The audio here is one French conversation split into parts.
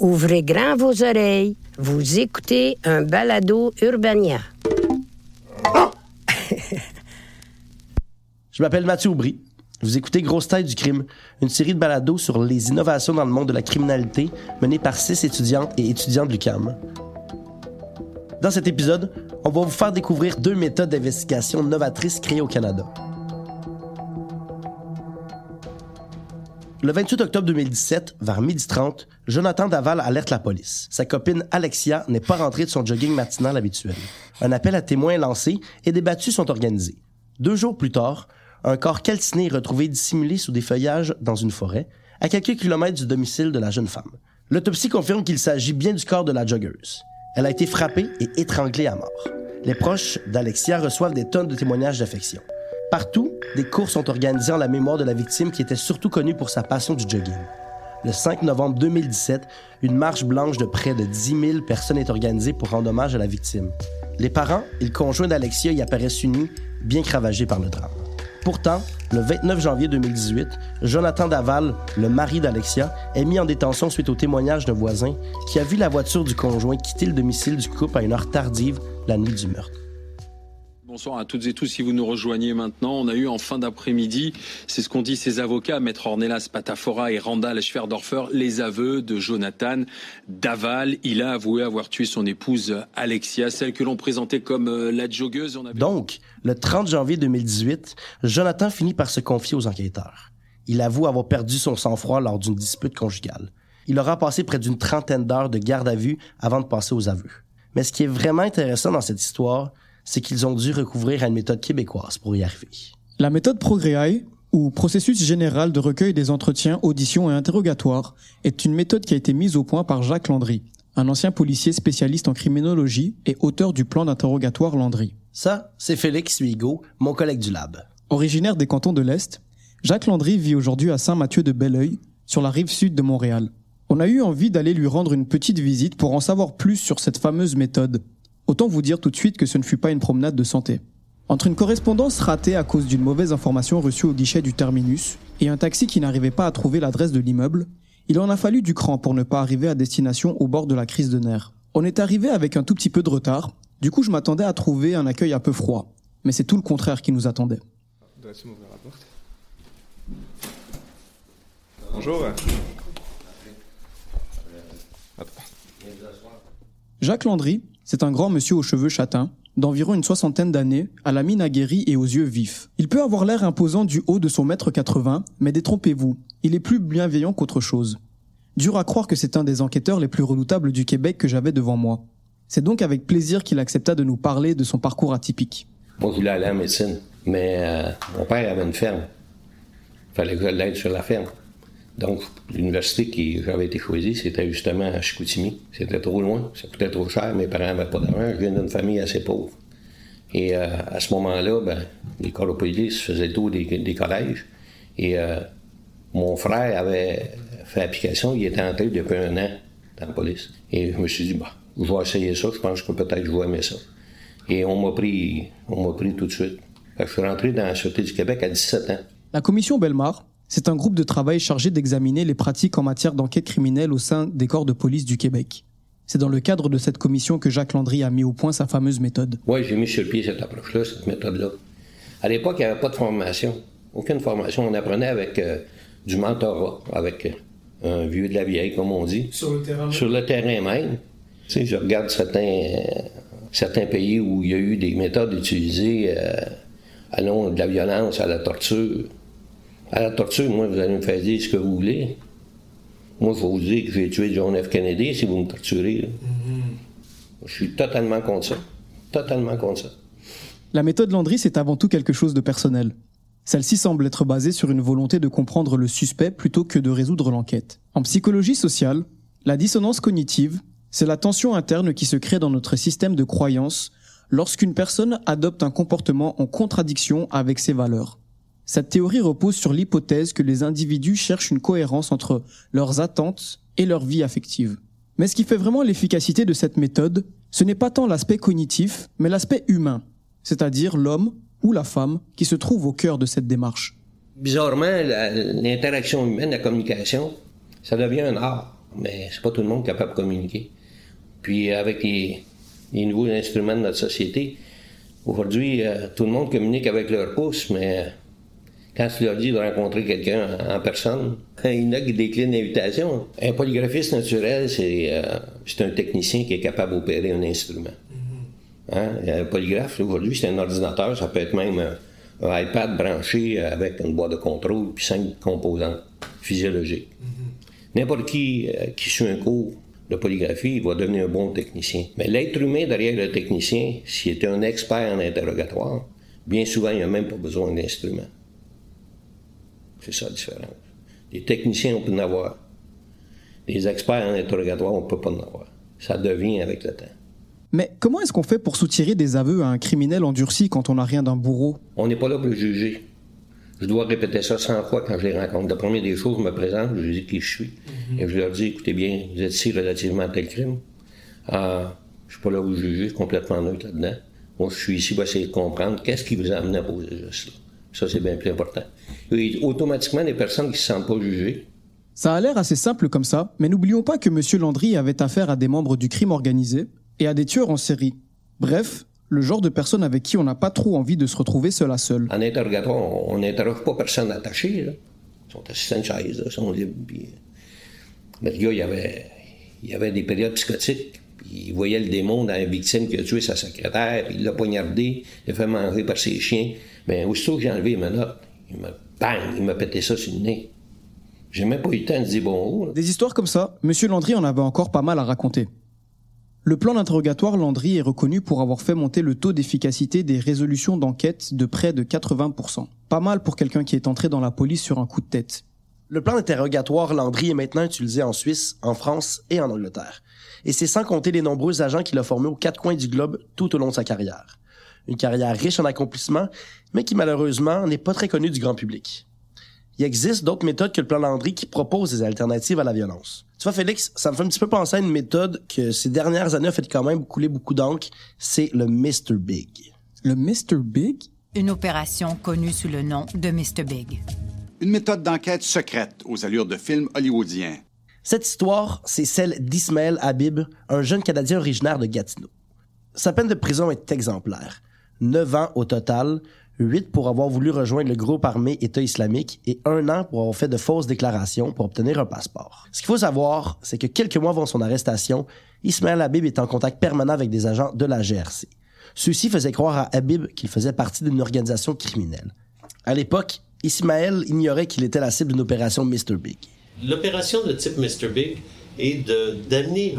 Ouvrez grand vos oreilles. Vous écoutez un balado Urbania. Je m'appelle Mathieu Aubry. Vous écoutez Grosse Taille du crime, une série de balados sur les innovations dans le monde de la criminalité menée par six étudiants et étudiants de l'UQAM. Dans cet épisode, on va vous faire découvrir deux méthodes d'investigation novatrices créées au Canada. Le 28 octobre 2017, vers 12h30, Jonathan Daval alerte la police. Sa copine Alexia n'est pas rentrée de son jogging matinal habituel. Un appel à témoins est lancé et des battues sont organisées. Deux jours plus tard, un corps calciné est retrouvé dissimulé sous des feuillages dans une forêt, à quelques kilomètres du domicile de la jeune femme. L'autopsie confirme qu'il s'agit bien du corps de la joggeuse. Elle a été frappée et étranglée à mort. Les proches d'Alexia reçoivent des tonnes de témoignages d'affection. Partout, des cours sont organisés en la mémoire de la victime qui était surtout connue pour sa passion du jogging. Le 5 novembre 2017, une marche blanche de près de 10 000 personnes est organisée pour rendre hommage à la victime. Les parents et le conjoint d'Alexia y apparaissent unis, bien cravagés par le drame. Pourtant, le 29 janvier 2018, Jonathan Daval, le mari d'Alexia, est mis en détention suite au témoignage d'un voisin qui a vu la voiture du conjoint quitter le domicile du couple à une heure tardive la nuit du meurtre. Bonsoir à toutes et tous. Si vous nous rejoignez maintenant, on a eu en fin d'après-midi, c'est ce qu'ont dit ses avocats, Maître Ornelas Patafora et Randall Schwerdorfer, les aveux de Jonathan Daval. Il a avoué avoir tué son épouse Alexia, celle que l'on présentait comme euh, la joggeuse. Donc, le 30 janvier 2018, Jonathan finit par se confier aux enquêteurs. Il avoue avoir perdu son sang-froid lors d'une dispute conjugale. Il aura passé près d'une trentaine d'heures de garde à vue avant de passer aux aveux. Mais ce qui est vraiment intéressant dans cette histoire, c'est qu'ils ont dû recouvrir à une méthode québécoise pour y arriver. La méthode ProGréaille, ou processus général de recueil des entretiens, auditions et interrogatoires, est une méthode qui a été mise au point par Jacques Landry, un ancien policier spécialiste en criminologie et auteur du plan d'interrogatoire Landry. Ça, c'est Félix Huigo, mon collègue du lab. Originaire des cantons de l'Est, Jacques Landry vit aujourd'hui à Saint-Mathieu-de-Belleuil, sur la rive sud de Montréal. On a eu envie d'aller lui rendre une petite visite pour en savoir plus sur cette fameuse méthode, Autant vous dire tout de suite que ce ne fut pas une promenade de santé. Entre une correspondance ratée à cause d'une mauvaise information reçue au guichet du terminus et un taxi qui n'arrivait pas à trouver l'adresse de l'immeuble, il en a fallu du cran pour ne pas arriver à destination au bord de la crise de nerfs. On est arrivé avec un tout petit peu de retard, du coup je m'attendais à trouver un accueil un peu froid, mais c'est tout le contraire qui nous attendait. Bonjour. Jacques Landry, c'est un grand monsieur aux cheveux châtains, d'environ une soixantaine d'années, à la mine aguerrie et aux yeux vifs. Il peut avoir l'air imposant du haut de son mètre 80, mais détrompez-vous, il est plus bienveillant qu'autre chose. Dur à croire que c'est un des enquêteurs les plus redoutables du Québec que j'avais devant moi. C'est donc avec plaisir qu'il accepta de nous parler de son parcours atypique. Moi, je voulais aller en médecine, mais euh, mon père avait une ferme. Fallait que sur la ferme. Donc, l'université qui j'avais été choisie, c'était justement à Chicoutimi. C'était trop loin, ça coûtait trop cher, mes parents n'avaient pas d'argent, je viens d'une famille assez pauvre. Et euh, à ce moment-là, ben, les police faisaient tout des, collèges. Et euh, mon frère avait fait application, il était entré depuis un an dans la police. Et je me suis dit, bah, je vais essayer ça, je pense que peut-être je vais aimer ça. Et on m'a pris, on m'a pris tout de suite. je suis rentré dans la Sûreté du Québec à 17 ans. La commission Belmar c'est un groupe de travail chargé d'examiner les pratiques en matière d'enquête criminelle au sein des corps de police du Québec. C'est dans le cadre de cette commission que Jacques Landry a mis au point sa fameuse méthode. Oui, j'ai mis sur pied cette approche-là, cette méthode-là. À l'époque, il n'y avait pas de formation. Aucune formation. On apprenait avec euh, du mentorat, avec euh, un vieux de la vieille, comme on dit. Sur le terrain même? Sur le terrain même. Tu sais, je regarde certains, euh, certains pays où il y a eu des méthodes utilisées, allant de la violence à la torture à la torture, moi, vous allez me faire dire ce que vous voulez. Moi, je vais vous dire que j'ai tué John F. Kennedy si vous me torturez. Mm-hmm. Je suis totalement contre ça. Totalement contre ça. La méthode Landry, c'est avant tout quelque chose de personnel. Celle-ci semble être basée sur une volonté de comprendre le suspect plutôt que de résoudre l'enquête. En psychologie sociale, la dissonance cognitive, c'est la tension interne qui se crée dans notre système de croyance lorsqu'une personne adopte un comportement en contradiction avec ses valeurs. Cette théorie repose sur l'hypothèse que les individus cherchent une cohérence entre leurs attentes et leur vie affective. Mais ce qui fait vraiment l'efficacité de cette méthode, ce n'est pas tant l'aspect cognitif, mais l'aspect humain, c'est-à-dire l'homme ou la femme qui se trouve au cœur de cette démarche. Bizarrement, l'interaction humaine, la communication, ça devient un art. mais c'est pas tout le monde capable de communiquer. Puis avec les, nouveaux instruments de notre société, aujourd'hui, euh, tout le monde communique avec leur pouce, mais quand tu leur dis de rencontrer quelqu'un en, personne, il y en a qui déclinent l'invitation. Un polygraphiste naturel, c'est euh, un technicien qui est capable d'opérer un instrument. Hein? Un polygraphe, aujourd'hui, c'est un ordinateur, ça peut être même un, iPad branché avec une boîte de contrôle puis cinq composants physiologiques. N'importe qui euh, qui suit un cours de polygraphie, il va devenir un bon technicien. Mais l'être humain derrière le technicien, s'il était un expert en interrogatoire, bien souvent, il n'a même pas besoin d'instrument. C'est ça la différence. Les techniciens, on peut en avoir. Les experts en interrogatoire, on ne peut pas en avoir. Ça devient avec le temps. Mais comment est-ce qu'on fait pour soutirer des aveux à un criminel endurci quand on n'a rien d'un bourreau? On n'est pas là pour le juger. Je dois répéter ça 100 fois quand je les rencontre. La première des choses, je me présente, je dis qui je suis. Mhm. Et je leur dis, écoutez bien, vous êtes ici relativement à tel crime. Ah, je suis pas là pour juger, je suis complètement neutre là-dedans. Moi, je suis ici pour essayer de comprendre qu'est-ce qui vous a amené à poser cela. Ça, c'est bien plus important. Et automatiquement, les personnes qui se sentent pas jugées. Ça a l'air assez simple comme ça, mais n'oublions pas que M. Landry avait affaire à des membres du crime organisé et à des tueurs en série. Bref, le genre de personne avec qui on n'a pas trop envie de se retrouver seul à seul. En interrogatoire, on n'interroge pas personne attaché. Ils sont assis une chaise, ils sont libres. Mais le gars, il avait, il avait des périodes psychotiques. Il voyait le démon dans la victime qui a tué sa secrétaire, il l'a poignardé, il l'a fait manger par ses chiens. Mais aussitôt que j'ai enlevé mes notes, il m'a, bang, il m'a pété ça sur le nez. J'ai même pas eu le temps de dire bon. Des histoires comme ça, M. Landry en avait encore pas mal à raconter. Le plan d'interrogatoire Landry est reconnu pour avoir fait monter le taux d'efficacité des résolutions d'enquête de près de 80%. Pas mal pour quelqu'un qui est entré dans la police sur un coup de tête. Le plan d'interrogatoire Landry est maintenant utilisé en Suisse, en France et en Angleterre. Et c'est sans compter les nombreux agents qu'il a formés aux quatre coins du globe tout au long de sa carrière. Une carrière riche en accomplissements, mais qui malheureusement n'est pas très connue du grand public. Il existe d'autres méthodes que le plan Landry qui proposent des alternatives à la violence. Tu vois, Félix, ça me fait un petit peu penser à une méthode que ces dernières années a fait quand même couler beaucoup d'encre. C'est le Mr. Big. Le Mr. Big? Une opération connue sous le nom de Mr. Big. Une méthode d'enquête secrète aux allures de films hollywoodiens. Cette histoire, c'est celle d'Ismaël Habib, un jeune Canadien originaire de Gatineau. Sa peine de prison est exemplaire. Neuf ans au total, 8 pour avoir voulu rejoindre le groupe armé État islamique et un an pour avoir fait de fausses déclarations pour obtenir un passeport. Ce qu'il faut savoir, c'est que quelques mois avant son arrestation, Ismaël Habib est en contact permanent avec des agents de la GRC. Ceux-ci faisaient croire à Habib qu'il faisait partie d'une organisation criminelle. À l'époque, Ismaël ignorait qu'il était la cible d'une opération Mr. Big. L'opération de type Mr. Big est d'amener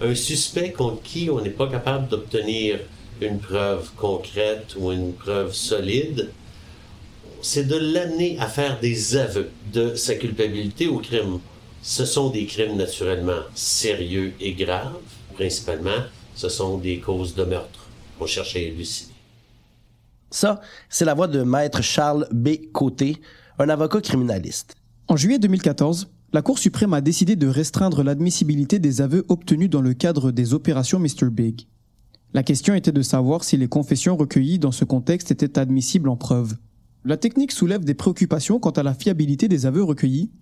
un, suspect contre qui on n'est pas capable d'obtenir une preuve concrète ou une preuve solide, c'est de l'amener à faire des aveux de sa culpabilité au crime. Ce sont des crimes naturellement sérieux et graves. Principalement, ce sont des causes de meurtre. On cherche à élucider. Ça, c'est la voix de maître Charles B. Côté, un avocat criminaliste. En juillet 2014, la Cour suprême a décidé de restreindre l'admissibilité des aveux obtenus dans le cadre des opérations Mr. Big. La question était de savoir si les confessions recueillies dans ce contexte étaient admissibles en preuve. La technique soulève des préoccupations quant à la fiabilité des aveux recueillis,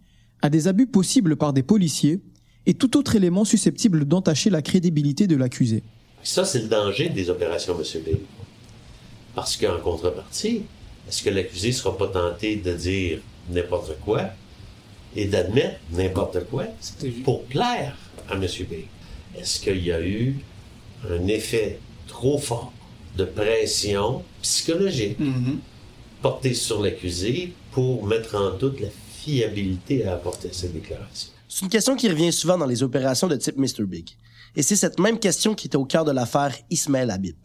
à des abus possibles par des policiers et tout autre élément susceptible d'entacher la crédibilité de l'accusé. Ça, c'est le danger des opérations, M. B. Parce qu'en contrepartie, est-ce que l'accusé ne sera pas tenté de dire n'importe quoi et d'admettre n'importe quoi pour plaire à M. B? Est-ce qu'il y a eu un effet trop fort de pression psychologique mm-hmm. portée sur l'accusé pour mettre en doute la fiabilité à apporter cette déclaration? C'est une question qui revient souvent dans les opérations de type Mr. Big. Et c'est cette même question qui était au cœur de l'affaire Ismaël Habib.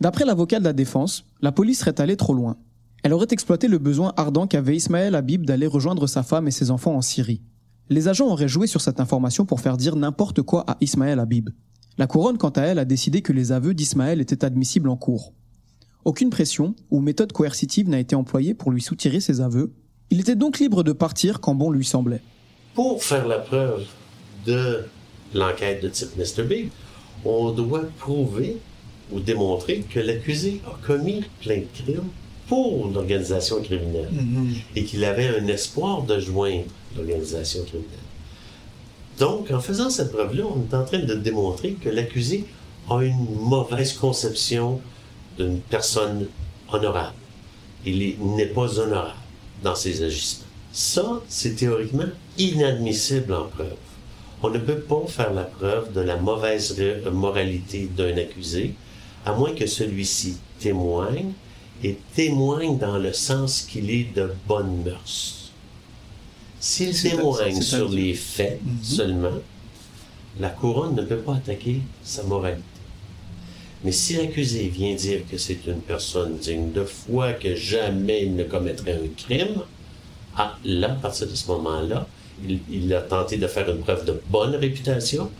D'après l'avocat de la défense, la police serait allée trop loin. Elle aurait exploité le besoin ardent qu'avait Ismaël Habib d'aller rejoindre sa femme et ses enfants en Syrie. Les agents auraient joué sur cette information pour faire dire n'importe quoi à Ismaël Habib. La couronne, quant à elle, a décidé que les aveux d'Ismaël étaient admissibles en cours. Aucune pression ou méthode coercitive n'a été employée pour lui soutirer ses aveux. Il était donc libre de partir quand bon lui semblait. Pour faire la preuve de l'enquête de type Mr. On doit prouver ou démontrer que l'accusé a commis plein de crimes pour l'organisation criminelle mm-hmm. et qu'il avait un espoir de joindre l'organisation criminelle. Donc, en faisant cette preuve-là, on est en train de démontrer que l'accusé a une mauvaise conception d'une personne honorable. Il n'est pas honorable dans ses agissements. Ça, c'est théoriquement inadmissible en preuve. On ne peut pas faire la preuve de la mauvaise moralité d'un accusé, à moins que celui-ci témoigne, et témoigne dans le sens qu'il est de bonne mœurs. S'il témoigne sur les faits mhm. seulement, la couronne ne peut pas attaquer sa moralité. Mais si l'accusé vient dire que c'est une personne digne de foi, que jamais il ne commettrait un crime, ah, là, à partir de ce moment-là, il, a tenté de faire une preuve de bonne réputation,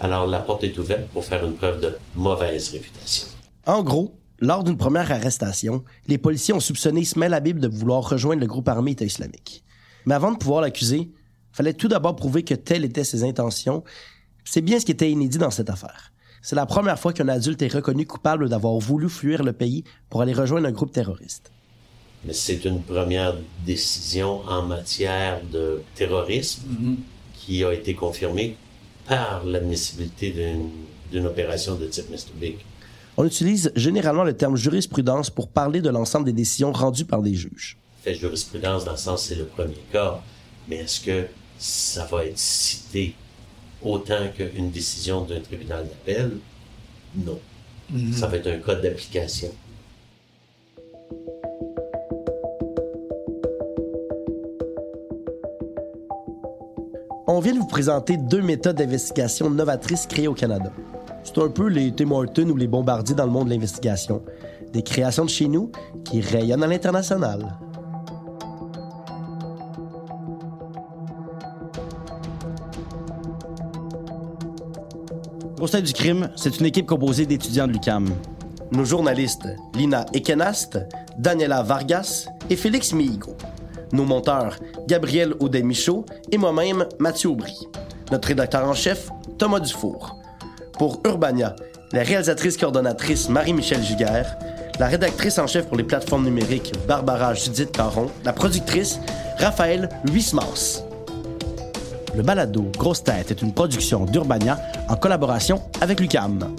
alors la porte est ouverte pour faire une preuve de mauvaise réputation. En gros, lors d'une première arrestation, les policiers ont soupçonné Ismaël Habib de vouloir rejoindre le groupe armé État islamique. Mais avant de pouvoir l'accuser, il fallait tout d'abord prouver que telles étaient ses intentions. C'est bien ce qui était inédit dans cette affaire. C'est la première fois qu'un adulte est reconnu coupable d'avoir voulu fuir le pays pour aller rejoindre un groupe terroriste mais c'est une première décision en matière de terrorisme mm-hmm. qui a été confirmée par l'admissibilité d'une opération de type Mr. Big. On utilise généralement le terme jurisprudence pour parler de l'ensemble des décisions rendues par des juges. Fait jurisprudence dans le sens c'est le premier cas, mais est-ce que ça va être cité autant qu'une décision d'un tribunal d'appel? Non. Mm-hmm. Ça va être un code d'application. on vient de vous présenter deux méthodes d'investigation novatrices créées au Canada. C'est un peu les Tim Hortons ou les bombardiers dans le monde de l'investigation. Des créations de chez nous qui rayonnent à l'international. Au du crime, c'est une équipe composée d'étudiants de l'UCAM. Nos journalistes, Lina Ekenast, Daniela Vargas et Félix Mihigo nos monteurs Gabriel Audet-Michaud et moi-même Mathieu Aubry. Notre rédacteur en chef, Thomas Dufour. Pour Urbania, la réalisatrice coordonnatrice Marie-Michel Giguère, la rédactrice en chef pour les plateformes numériques Barbara Judith Caron, la productrice Raphaël Huismas. Le balado Grosse Tête est une production d'Urbania en collaboration avec Lucam.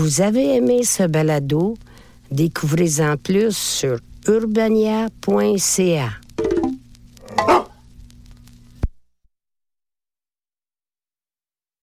Vous avez aimé ce balado? Découvrez-en plus sur urbania.ca.